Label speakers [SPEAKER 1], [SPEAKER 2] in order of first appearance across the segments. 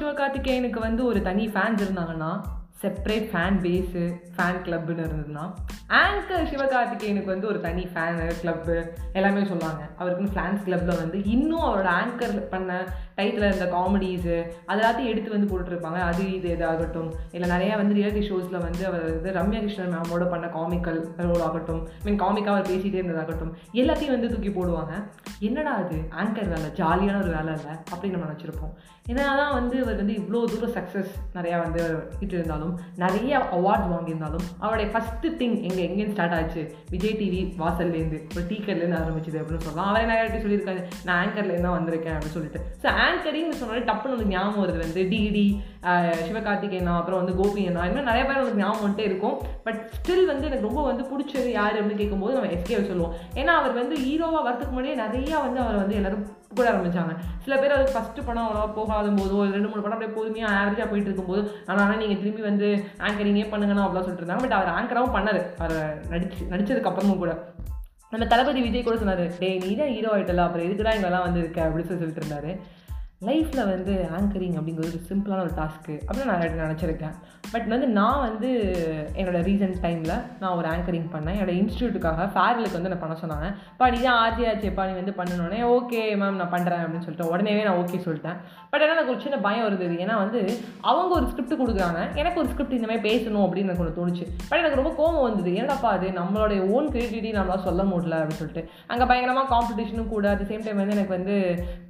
[SPEAKER 1] சிவகார்த்திகேயனுக்கு வந்து ஒரு தனி ஃபேன்ஸ் இருந்தாங்கன்னா செப்பரேட் ஃபேன் பேஸு ஃபேன் கிளப்புன்னு இருந்ததுன்னா ஆங்கர் சிவகார்த்திகேயனுக்கு வந்து ஒரு தனி ஃபேனு கிளப்பு எல்லாமே சொல்லுவாங்க. அவருக்குன்னு ஃபேன்ஸ் கிளப்பில் வந்து இன்னும் அவரோட ஆங்கர் பண்ண டைத்தில் இருந்த காமெடிஸு அது எல்லாத்தையும் எடுத்து வந்து போட்டுருப்பாங்க. அது இது இதாகட்டும். இல்லை நிறையா வந்து ரியாலிட்டி ஷோஸில் வந்து அவர் வந்து ரம்யா கிருஷ்ணன் மேமோட பண்ண காமிக்கல் ரோல் ஆகட்டும். மீன் காமிக்காக அவர் பேசிகிட்டே இருந்ததாகட்டும். எல்லாத்தையும் வந்து தூக்கி போடுவாங்க. என்னடா அது? ஆங்கர் வேலை ஜாலியான ஒரு வேலை இல்லை அப்படின்னு நம்ம நினச்சிருப்போம். என்னதான் வந்து அவர் வந்து இவ்வளோ தூரம் சக்ஸஸ் நிறையா வந்து இட்டு இருந்தாலும் நிறைய அவார்ட் வாங்கியிருந்தாலும் அவருடைய ஃபஸ்ட்டு திங் எங்கே எங்கேருந்து ஸ்டார்ட் ஆச்சு? விஜய் டிவி வாசல்லேருந்து ஒரு டீக்கர்லேருந்து ஆரம்பிச்சது அப்படின்னு சொல்லலாம் அவரே நிறைய வாட்டி சொல்லியிருக்காரு. நான் ஆங்கர்லேருந்து தான் வந்திருக்கேன் அப்படின்னு சொல்லிட்டு. ஸோ ஆங்கரிங் சொன்னாலே டப்புன்னு வந்து ஞாபகம் வருது வந்து. டிடி சிவகார்த்திகேயனா அப்புறம் வந்து கோபியனா இன்னும் நிறைய பேர் வந்து ஞாபகம் வந்துட்டே இருக்கும். பட் ஸ்டில் வந்து எனக்கு ரொம்ப வந்து பிடிச்சது யார் அப்படின்னு கேட்கும்போது நம்ம எஸ்கேவை சொல்லுவோம். ஏன்னா அவர் வந்து ஹீரோவாக வரதுக்கு முன்னாடியே நிறையா வந்து அவர் வந்து எல்லாரும் கூட ஆரம்பித்தாங்க சில பேர் அது ஃபஸ்ட்டு படம் அவ்வளோவா போகாத போதோ ரெண்டு மூணு படம் அப்படியே பொறுமையாக ஆவரேஜாக போயிட்டு இருக்கும்போது ஆனால் நீங்கள் திரும்பி வந்து ஆங்கரிங்கே பண்ணுங்கன்னு அவ்வளோ சொல்லிட்டு இருந்தாங்க. பட் அவர் ஆங்கராகவும் பண்ணார். அவர் நடிச்சு நடிச்சதுக்கு அப்புறமும் கூட. நம்ம தளபதி விஜய் கூட சொன்னார் டே நீ தான் ஹீரோ ஆகிட்டல அப்புறம் எதுக்குடா இங்கெல்லாம் வந்து இருக்க? அப்படின்னு சொல்லி சொல்லிட்டு இருந்தாரு. லைஃப்பில் வந்து ஆங்கரிங் அப்படிங்கிறது ஒரு சிம்பிளான ஒரு டாஸ்க்கு அப்படின்னு நான் நினச்சிருக்கேன். பட் வந்து நான் வந்து என்னோடய ரீசன்ட் டைமில் நான் ஒரு ஆங்கரிங் பண்ணேன். என்னோடய இன்ஸ்டியூட்டுக்காக ஃபேரலுக்கு வந்து நான் பண்ண சொன்னாங்க. பா நீ தான் ஆர்ஜி ஆச்சுப்பா? நீ வந்து பண்ணணுன்னே ஓகே மேம் நான் பண்ணுறேன் அப்படின்னு சொல்லிட்டு உடனேவே நான் ஓகே சொல்லிட்டேன். பட் ஆனால் எனக்கு ஒரு சின்ன பயம் இருந்தது ஏன்னா வந்து அவங்க ஒரு ஸ்கிரிப்ட் கொடுக்குறாங்க. எனக்கு ஒரு ஸ்கிரிப்ட் இந்த மாதிரி பேசணும் அப்படின்னு எனக்கு ஒன்று தோணுச்சு. பட் எனக்கு ரொம்ப கோவம் வந்தது. என்னடாப்பா அது நம்மளுடைய ஓன் கிரியேட்டிவிட்டி நம்மளால் சொல்ல முடியல. அப்படின்னு சொல்லிட்டு. அங்கே பயங்கரமாக காம்படிஷனும் கூட அட் சேம் டைம் வந்து எனக்கு வந்து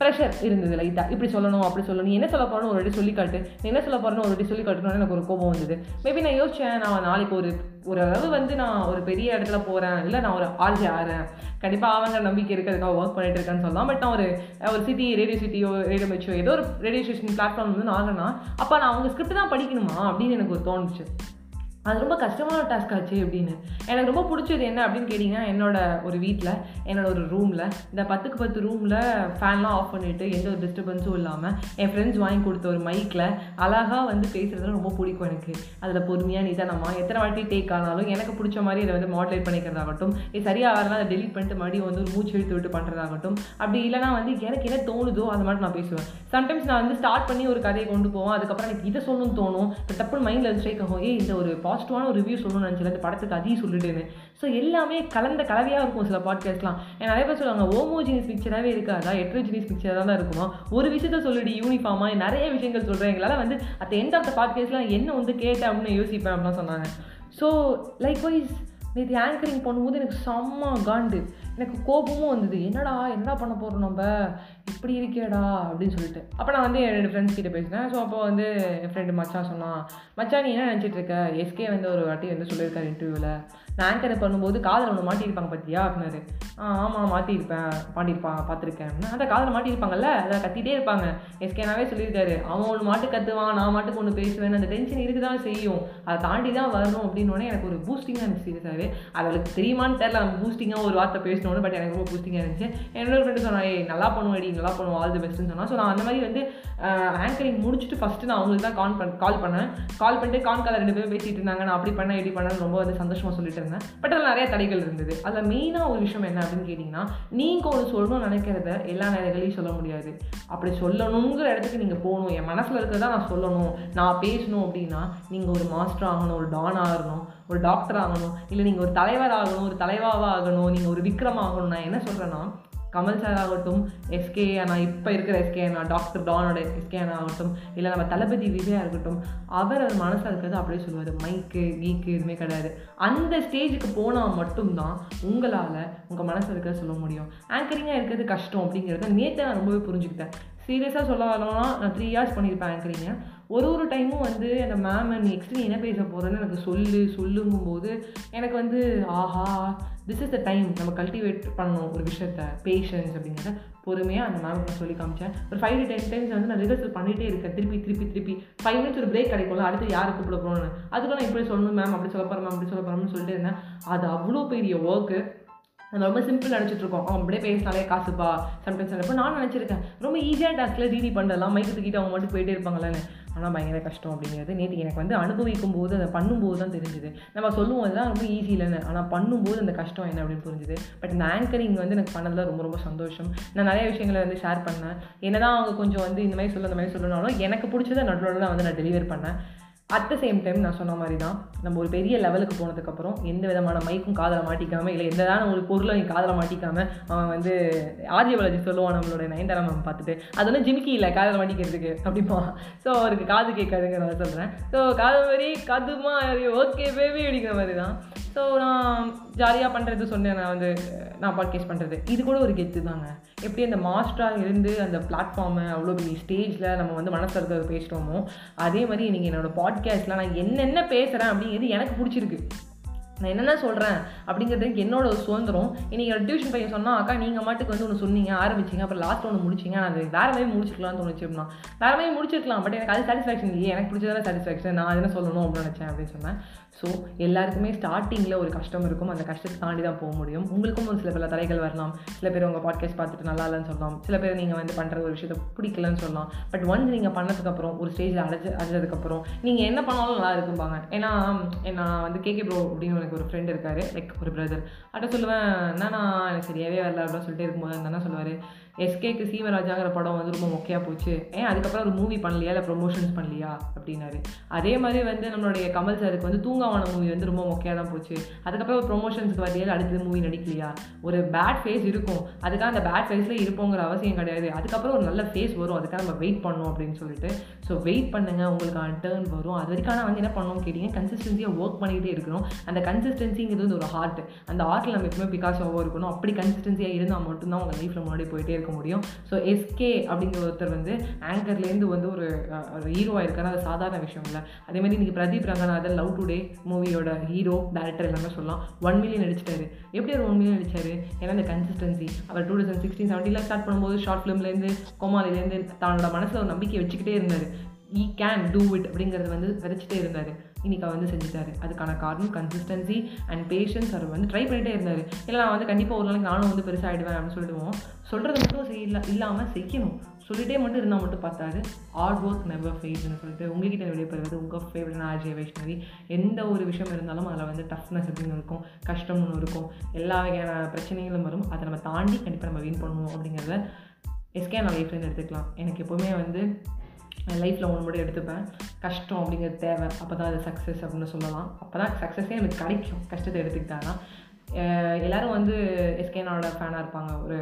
[SPEAKER 1] ப்ரெஷர் இருந்தது லைட்டாக இப்படி சொல்லணும் அப்படி சொல்லணும். நீ என்ன சொல்ல போகிறோன்னு ஒரு சொல்லி காட்டு. நீ என்ன சொல்ல போகிறேன்னு ஒரு சொல்லி காட்டணும்னு எனக்கு ஒரு கோபம் வந்தது. மேபி நான் யோசிச்சேன் நான் நாளைக்கு ஒரு ஒரு அளவு வந்து நான் ஒரு பெரிய இடத்துல போகிறேன் இல்லை நான் ஒரு ஆர்ஜி ஆறேன். கண்டிப்பாக அவங்க நம்பிக்கை இருக்குது அதுக்காக ஒர்க் பண்ணிட்டு இருக்கேன்னு சொல்லலாம். பட் நான் ஒரு ஒரு சிட்டி ரேடியோ சிட்டியோ ரேடியோ மெச்சோ ஏதோ ஒரு ரேடியோ ஸ்டேஷன் பிளாட்ஃபார்ம் வந்து நான் ஆகணும்னா அப்போ நான் அவங்க ஸ்கிரிப்ட் தான் படிக்கணுமா அப்படின்னு எனக்கு ஒரு தோணுச்சு. அது ரொம்ப கஷ்டமான டாஸ்க் ஆச்சு அப்படின்னு. எனக்கு ரொம்ப பிடிச்சது என்ன அப்படின்னு கேட்டிங்கன்னா என்னோட ஒரு வீட்டில் என்னோட ஒரு ரூமில் இந்த பத்துக்கு பத்து ரூமில் ஃபேன்லாம் ஆஃப் பண்ணிவிட்டு எந்த ஒரு டிஸ்டர்பன்ஸும் இல்லாமல் என் ஃப்ரெண்ட்ஸ் வாங்கி கொடுத்த ஒரு மைக்கில் அழகாக வந்து பேசுகிறது ரொம்ப பிடிக்கும் எனக்கு. அதில் பொறுமையாக நிதானமாக எத்தனை வாட்டி டேக் ஆனாலும் எனக்கு பிடிச்ச மாதிரி இதை வந்து மாடலேட் பண்ணிக்கிறதாகட்டும் இது சரியாக வரலாம் அதை டெலிட் பண்ணிட்டு மறுபடியும் வந்து ஒரு மூச்சு இழுத்து விட்டு பண்ணுறதாகட்டும் அப்படி இல்லைனா வந்து எனக்கு என்ன தோணுதோ அது மட்டும் நான் பேசுவேன். சம்டைம்ஸ் நான் வந்து ஸ்டார்ட் பண்ணி ஒரு கதையை கொண்டு போவேன் அதுக்கப்புறம் எனக்கு இதை சொல்லணும்னு தோணும் டப்புன்னு மைண்டில் ஸ்ட்ரைக் ஆகும் ஏ இந்த ஒரு பாசிட்டிவான ஒரு ரிவ்யூ சொல்லணும்னு நினச்சல இந்த படத்துக்கு அதையும் சொல்லிட்டு ஸோ எல்லாமே கலந்த கலவையாக இருக்கும் சில பாட்காஸ்ட்லாம் ஏன் நிறைய பேர் சொல்லுவாங்க ஓமோஜினியஸ் பிக்சராகவே இருக்காதா? எட்ரோஜினியஸ் பிக்சராக தான் இருக்குமா? ஒரு விஷயத்த சொல்லிட்டு யூனிஃபார்மாக நிறைய விஷயங்கள் சொல்கிறேன் எங்களால் வந்து அட் எண்ட் ஆஃப் த பாட்காஸ்ட்லாம் என்ன வந்து கேட்டேன் அப்படின்னு யோசிப்பேன் அப்படின்னு சொன்னாங்க. ஸோ லைக் வைஸ் நேற்று ஆங்கரிங் பண்ணும்போது எனக்கு செம்ம காண்டு. எனக்கு கோபமும் வந்தது. என்னடா என்னடா பண்ண போகிறோம் நம்ம? இப்படி இருக்கேடா அப்படின்னு சொல்லிட்டு. அப்போ நான் வந்து என்னோடய ஃப்ரெண்ட்ஸ் கிட்ட பேசினேன். ஸோ அப்போ வந்து என் ஃப்ரெண்டு மச்சான் சொன்னான் மச்சான் நீ என்ன நினச்சிட்டு இருக்க? எஸ்கே வந்து ஒரு வாட்டி வந்து சொல்லியிருக்காரு இன்டர்வியூவில் நான் ஆங்கர் பண்ணும்போது காதில் ஒன்று மாட்டியிருப்பாங்க பார்த்தியா அப்படின்னாரு. ஆ ஆமாம் மாட்டியிருப்பேன். பாண்டியிருப்பான் பார்த்துருக்கேன். அப்படின்னா அந்த காதில் மாட்டியிருப்பாங்கல்ல? அதை கத்திட்டே இருப்பாங்க. எஸ்கேனாவே சொல்லியிருக்காரு. அவன் ஒன்று மாட்டு கத்துவான் நான் மாட்டுக்கு ஒன்று பேசுவேன் அந்த டென்ஷன் இருக்கு தான் செய்யும். அதை தாண்டி தான் வரணும். அப்படின்னோடனே எனக்கு ஒரு பூஸ்டிங்காக இருந்துச்சு சீரியஸாகவே அது அவளுக்கு தெரியுமான்னு தெரில நம்ம பூஸ்டிங்காக ஒரு வார்த்தை பேசணும்னு பட் எனக்கு ரொம்ப பூஸ்டிங்காக இருந்துச்சு. என்னோட ஃப்ரெண்டு சொன்னா ஏய் நல்லா பண்ணுவேடி நல்லா பண்ணுவோம் ஆல் தி பெஸ்ட்டுன்னு சொன்னால் ஸோ நான் அந்த மாதிரி வந்து ஆங்கரிங் முடிச்சுட்டு ஃபஸ்ட்டு நான் அவங்களுக்கு தான் கால் பண்ண கால் பண்ணேன். கால் பண்ணிட்டு கான் காலில் ரெண்டு பேரும் பேசிகிட்டு இருந்தாங்க. நான் அப்படி பண்ணேன் இப்படி பண்ணேன்னு ரொம்ப வந்து சந்தோஷமாக சொல்லிட்டு இருந்தேன் பட் அதில் நிறைய தடைகள் இருந்தது. அதில் மெயினாக ஒரு விஷயம் என்ன அப்படின்னு கேட்டிங்கன்னா நீங்கள் ஒன்று சொல்லணும்னு நினைக்கிறத எல்லா நேரங்களையும் சொல்ல முடியாது. அப்படி சொல்லணுங்கிற இடத்துக்கு நீங்கள் போகணும். என் மனசில் இருக்கிறத நான் சொல்லணும். நான் பேசணும் அப்படின்னா நீங்கள் ஒரு மாஸ்டர் ஆகணும் ஒரு டான் ஆகணும் ஒரு டாக்டர் ஆகணும் இல்லை நீங்கள் ஒரு தலைவர் ஆகணும் ஒரு தலைவாவாக ஆகணும் நீங்கள் ஒரு விக்ரம் ஆகணும். நான் என்ன சொல்கிறேன்னா கமல் சார் ஆகட்டும் எஸ்கே அண்ணா இப்போ இருக்கிற எஸ்கே அண்ணா டாக்டர் டானோட எஸ்கே அண்ணா ஆகட்டும் இல்லை நம்ம தளபதி விஜயா இருக்கட்டும் அவர் அவர் மனசில் இருக்கிறது அப்படியே சொல்லுவார். மைக்கு கீக்கு எதுவுமே கிடையாது. அந்த ஸ்டேஜுக்கு போனால் மட்டும்தான் உங்களால் உங்கள் மனசில் இருக்கிறத சொல்ல முடியும். ஆங்கரிங்காக இருக்கிறது கஷ்டம் அப்படிங்கிறத நேற்று நான் ரொம்பவே புரிஞ்சுக்கிட்டேன். சீரியஸாக சொல்ல வரணும்னா நான் த்ரீ இயர்ஸ் பண்ணியிருப்பேன் ஆங்கரிங்க ஒரு ஒரு டைமும் வந்து அந்த மேம் நெக்ஸ்ட் நீ என்ன பேச போகிறேன்னு எனக்கு சொல்லு சொல்லுங்கும்போது எனக்கு வந்து ஆஹா திஸ் இஸ் த டைம் நம்ம கல்டிவேட் பண்ணணும் ஒரு விஷயத்த பேஷன்ஸ் அப்படிங்கிறத. பொறுமையாக அந்த மேம் நான் சொல்லி காமிச்சேன். ஒரு ஃபைவ் டு டென் டைம்ஸ் வந்து நான் ரிஹர்சல் பண்ணிகிட்டே இருக்கேன். திருப்பி திருப்பி திருப்பி. ஃபைவ் மினிட்ஸ் ஒரு பிரேக் கிடைக்கும்ல அடுத்து யாரை கூப்பிட போகணும்னு அதுக்கு நான் இப்படி சொல்லணும் மேம் அப்படி சொல்ல போகிறேன் மேம் அப்படி சொல்ல போகிறோம்னு சொல்லிட்டு இருந்தேன். அது அவ்வளோ பெரிய ஒர்க்கு நம்ம ரொம்ப சிம்பிள் நினச்சிட்டு இருக்கோம். அவன் அப்படியே பேசினாலே காசுப்பா சம்டைம்ஸ் நினைப்போம் நான் நினச்சிருக்கேன். ரொம்ப ஈஸியாக டாஸ்கில் டிடி பண்ணலாம் மைக்கு தூக்கிட்டு அவங்க மட்டும் போயிட்டே இருப்பாங்களான்னு ஆனால் பயங்கர கஷ்டம் அப்படிங்கிறது. நேற்று எனக்கு வந்து அனுபவிக்கும் போது அதை பண்ணும்போது தான் தெரிஞ்சுது. நம்ம சொல்லுவோம் அதுதான் ரொம்ப ஈஸி இல்லைன்னு. ஆனால் பண்ணும்போது அந்த கஷ்டம் என்ன அப்படின்னு புரிஞ்சுது. பட் இந்த ஆங்கரிங் வந்து எனக்கு பண்ணதில் ரொம்ப ரொம்ப சந்தோஷம். நான் நிறைய விஷயங்களை வந்து ஷேர் பண்ணேன். என்னதான் அவங்க கொஞ்சம் வந்து இந்த மாதிரி சொல்ல இந்த மாதிரி சொல்லணும்னாலும் எனக்கு பிடிச்சதை நடுவில் தான் வந்து நான் டெலிவர் பண்ணேன். அட் த சேம் டைம் நான் சொன்ன மாதிரி தான் நம்ம ஒரு பெரிய லெவலுக்கு போனதுக்கப்புறம் எந்த விதமான மைக்கும் காதில் மாட்டிக்காமல் இல்லை எந்ததான ஒரு பொருளை நீ காதில் மாட்டிக்காமல் அவன் வந்து ஆரிய வளர்ச்சி சொல்லுவான் நம்மளோட நயன்தாரா மேம் பார்த்துட்டு அது வந்து ஜிமிக்கி இல்லை காதில் மாட்டிக்கிறதுக்கு அப்படிப்பா ஸோ அவருக்கு காது கேட்காதுங்க நான் சொல்கிறேன் ஸோ காது மாதிரி காதுமா ஓகே பேபி அப்படிங்கிற மாதிரி தான். ஸோ நான் ஜாலியாக பண்ணுறது சொன்னேன் நான் வந்து நான் பாட்காஸ்ட் பண்ணுறது இது கூட ஒரு கெத்து தாங்க. எப்படி அந்த மாஸ்டராக இருந்து அந்த பிளாட்ஃபார்மை அவ்வளோ பெரிய ஸ்டேஜில் நம்ம வந்து மனசில் பேசுகிறோமோ அதே மாதிரி நீங்கள் என்னோடய பாட் பாட்காஸ்ட்டில் நான் என்னென்ன பேசுகிறேன் அப்படிங்கிறது எனக்கு பிடிச்சிருக்கு. நான் என்னென்ன சொல்கிறேன் அப்படிங்கிறதுக்கு என்னோட சுதந்திரம். இன்றைக்கி டியூஷன் பையன் சொன்னால் அக்கா நீங்கள் மாட்டுக்கு வந்து ஒன்று சொன்னீங்க ஆரம்பிச்சிங்க அப்புறம் லாஸ்ட் ஒன்று முடிச்சிங்க. நான் அது வேறு மாதிரி முடிச்சிக்கலாம்னு தோணுச்சு அப்படின்னா வேறு மாதிரி முடிச்சிருக்கலாம் பட் எனக்கு அது சாட்டிஸ்ஃபேக்ஷன் இல்லையே. எனக்கு பிடிச்சதான சாட்டிஸ்ஃபேக்ஷன் நான் என்ன சொல்லணும் அப்படின்னு நினச்சேன் அப்படின்னு சொன்னேன். ஸோ எல்லாருக்குமே ஸ்டார்டிங்கில் ஒரு கஷ்டம் இருக்கும். அந்த கஷ்டத்தை தாண்டி தான் போக முடியும். உங்களுக்கும் ஒரு சில பல தடைகள் வரலாம். சில பேர் உங்கள் பாட்காஸ்ட் பார்த்துட்டு நல்லா இல்லைன்னு சொல்லலாம். சில பேர் நீங்கள் வந்து பண்ணுற ஒரு விஷயத்தை பிடிக்கலன்னு சொல்லலாம். பட் ஒன்ஸ் நீங்கள் பண்ணதுக்கப்புறம் ஒரு ஸ்டேஜில் அடைஞ்சு அடைஞ்சதுக்கப்புறம் நீங்கள் என்ன பண்ணாலும் நல்லா இருக்கும்பாங்க. ஏன்னா நான் வந்து கேகே ப்ரோ அப்படின்னு எனக்கு ஒரு ஃப்ரெண்ட் இருக்கார் லைக் ஒரு பிரதர் அட்ட சொல்லுவேன் என்னன்னா எனக்கு சரியாகவே வரல அப்படின்னு சொல்லிட்டு இருக்கும்போது என்ன சொல்லுவார் எஸ்கேக்கு சீவராஜாங்கிற படம் வந்து ரொம்ப மொக்கையாக போச்சு. ஏன் அதுக்கப்புறம் ஒரு மூவி பண்ணலையா? இல்லை ப்ரொமோஷன்ஸ் பண்ணலையா? அப்படின்னாரு. அதே மாதிரி வந்து நம்மளுடைய கமல் சாருக்கு வந்து தூங்காவான மூவி வந்து ரொம்ப மொக்கையாக தான் போச்சு. அதுக்கப்புறம் ஒரு ப்ரொமோஷன்ஸ்க்கு வரலையா அடுத்தது மூவி நடிக்கலையா? ஒரு பேட் ஃபேஸ் இருக்கும். அதுக்காக அந்த பேட் ஃபேஸில் இருப்போங்கிற அவசியம் கிடையாது. அதுக்கப்புறம் ஒரு நல்ல ஃபேஸ் வரும். அதுக்காக நம்ம வெயிட் பண்ணோம் அப்படின்னு சொல்லிட்டு ஸோ வெயிட் பண்ணுங்கள் உங்களுக்கான டேர்ன் வரும். அது வரைக்கும் ஆனால் வந்து என்ன பண்ணோம் கேட்டிங்க கன்சிஸ்டன்சியாக ஒர்க் பண்ணிக்கிட்டே இருக்கணும். அந்த கன்சிஸ்டன்சிங்கிறது வந்து ஒரு ஹார்ட் அந்த ஹார்ட்டில் நம்ம எப்பவுமே பிகாஸாகவும் இருக்கணும். அப்படி கன்சிஸ்டன்சியாக இருந்தால் மட்டும்தான் உங்கள் லைஃப்பில் முன்னாடி போயிட்டே இருக்க முடியும். ஸோ எஸ்கே அப்படிங்கிற ஒருத்தர் வந்து ஆங்கர்லேருந்து வந்து ஒரு ஹீரோவாக இருக்காரு. அது சாதாரண விஷயம் இல்லை. அதேமாதிரி இன்றைக்கி பிரதீப் ரங்கநாதன் லவ் டுடே மூவியோட ஹீரோ டேரக்டர் எல்லாமே சொல்லலாம். ஒன் மில்லியன் அடிச்சிட்டாரு எப்படி அவர் ஒன் மில்லியன் அடிச்சாரு ஏன்னா இந்த கன்சிஸ்டன்சி அவர் டூ தௌசண்ட் சிக்ஸ்டீன் செவன்ட்டியில் ஸ்டார்ட் பண்ணும்போது ஷார்ட் ஃபிலிம்லேருந்து கோமாலிலேருந்து தன்னோட மனசில் ஒரு நம்பிக்கை வச்சுக்கிட்டே இருந்தார். ஈ கேன் டூ இட் அப்படிங்கிறது வந்து விதைச்சிட்டே இருந்தார். இன்றைக்கி அவர் வந்து செஞ்சுட்டாரு. அதுக்கான காரணம் கன்சிஸ்டன்சி அண்ட் பேஷன்ஸ் அவர் வந்து ட்ரை பண்ணிகிட்டே இருந்தார். இல்லை நான் வந்து கண்டிப்பாக ஒரு நாளைக்கு நானும் வந்து பெருசாகிடுவேன் அப்படின்னு சொல்லிடுவோம். சொல்கிறது மட்டும் செய்யல இல்லாமல் செய்யணும். சொல்லிகிட்டே மட்டும் இருந்தால் மட்டும் பார்த்தாரு. ஹார்ட் ஒர்க் நெவர் ஃபேஸ்னு சொல்லிட்டு உங்ககிட்ட விடைபெறுவது உங்கள் ஃபேவரட் ஆர்ஜே வைஷ்ணவி. எந்த ஒரு விஷயம் இருந்தாலும் அதில் வந்து டஃப்னஸ் அப்படின்னு இருக்கும். கஷ்டம்னு ஒன்று இருக்கும். எல்லா வகையான பிரச்சனைகளும் வரும். அதை நம்ம தாண்டி கண்டிப்பாக நம்ம வின் பண்ணுவோம் அப்படிங்கிறத எஸ்கே நான் லைஃப்லேருந்து எடுத்துக்கலாம். எனக்கு எப்போவுமே வந்து லைஃப்பில் ஒன்று மட்டும் எடுத்துப்பேன். கஷ்டம் அப்படிங்கிறது தேவை. அப்போ தான் அது சக்ஸஸ் அப்படின்னு சொல்லலாம். அப்போ தான் சக்ஸஸே எனக்கு கிடைக்கும். கஷ்டத்தை எடுத்துக்கிட்டாங்கன்னா எல்லோரும் வந்து எஸ்கேனோட ஃபேனாக இருப்பாங்க. ஒரு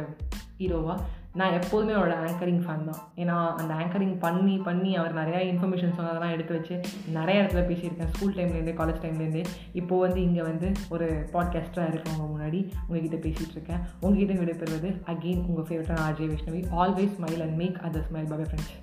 [SPEAKER 1] ஹீரோவாக நான் எப்போதுமே அவரோட ஆங்கரிங் ஃபேன் தான். ஏன்னா அந்த ஆங்கரிங் பண்ணி பண்ணி அவர் நிறையா இன்ஃபர்மேஷன் சொன்னதெல்லாம் எடுத்து வச்சு நிறைய இடத்துல பேசியிருக்கேன். ஸ்கூல் டைம்லேருந்தே காலேஜ் டைம்லேருந்தே இப்போது வந்து இங்கே வந்து ஒரு பாட்காஸ்டராக இருக்கவங்க முன்னாடி உங்ககிட்ட பேசிகிட்டு இருக்கேன். உங்ககிட்ட விடைபெறுவது அகெயின் உங்கள் ஃபேவரட்டான RJ Vaishnavi always smile and make other smile bye friends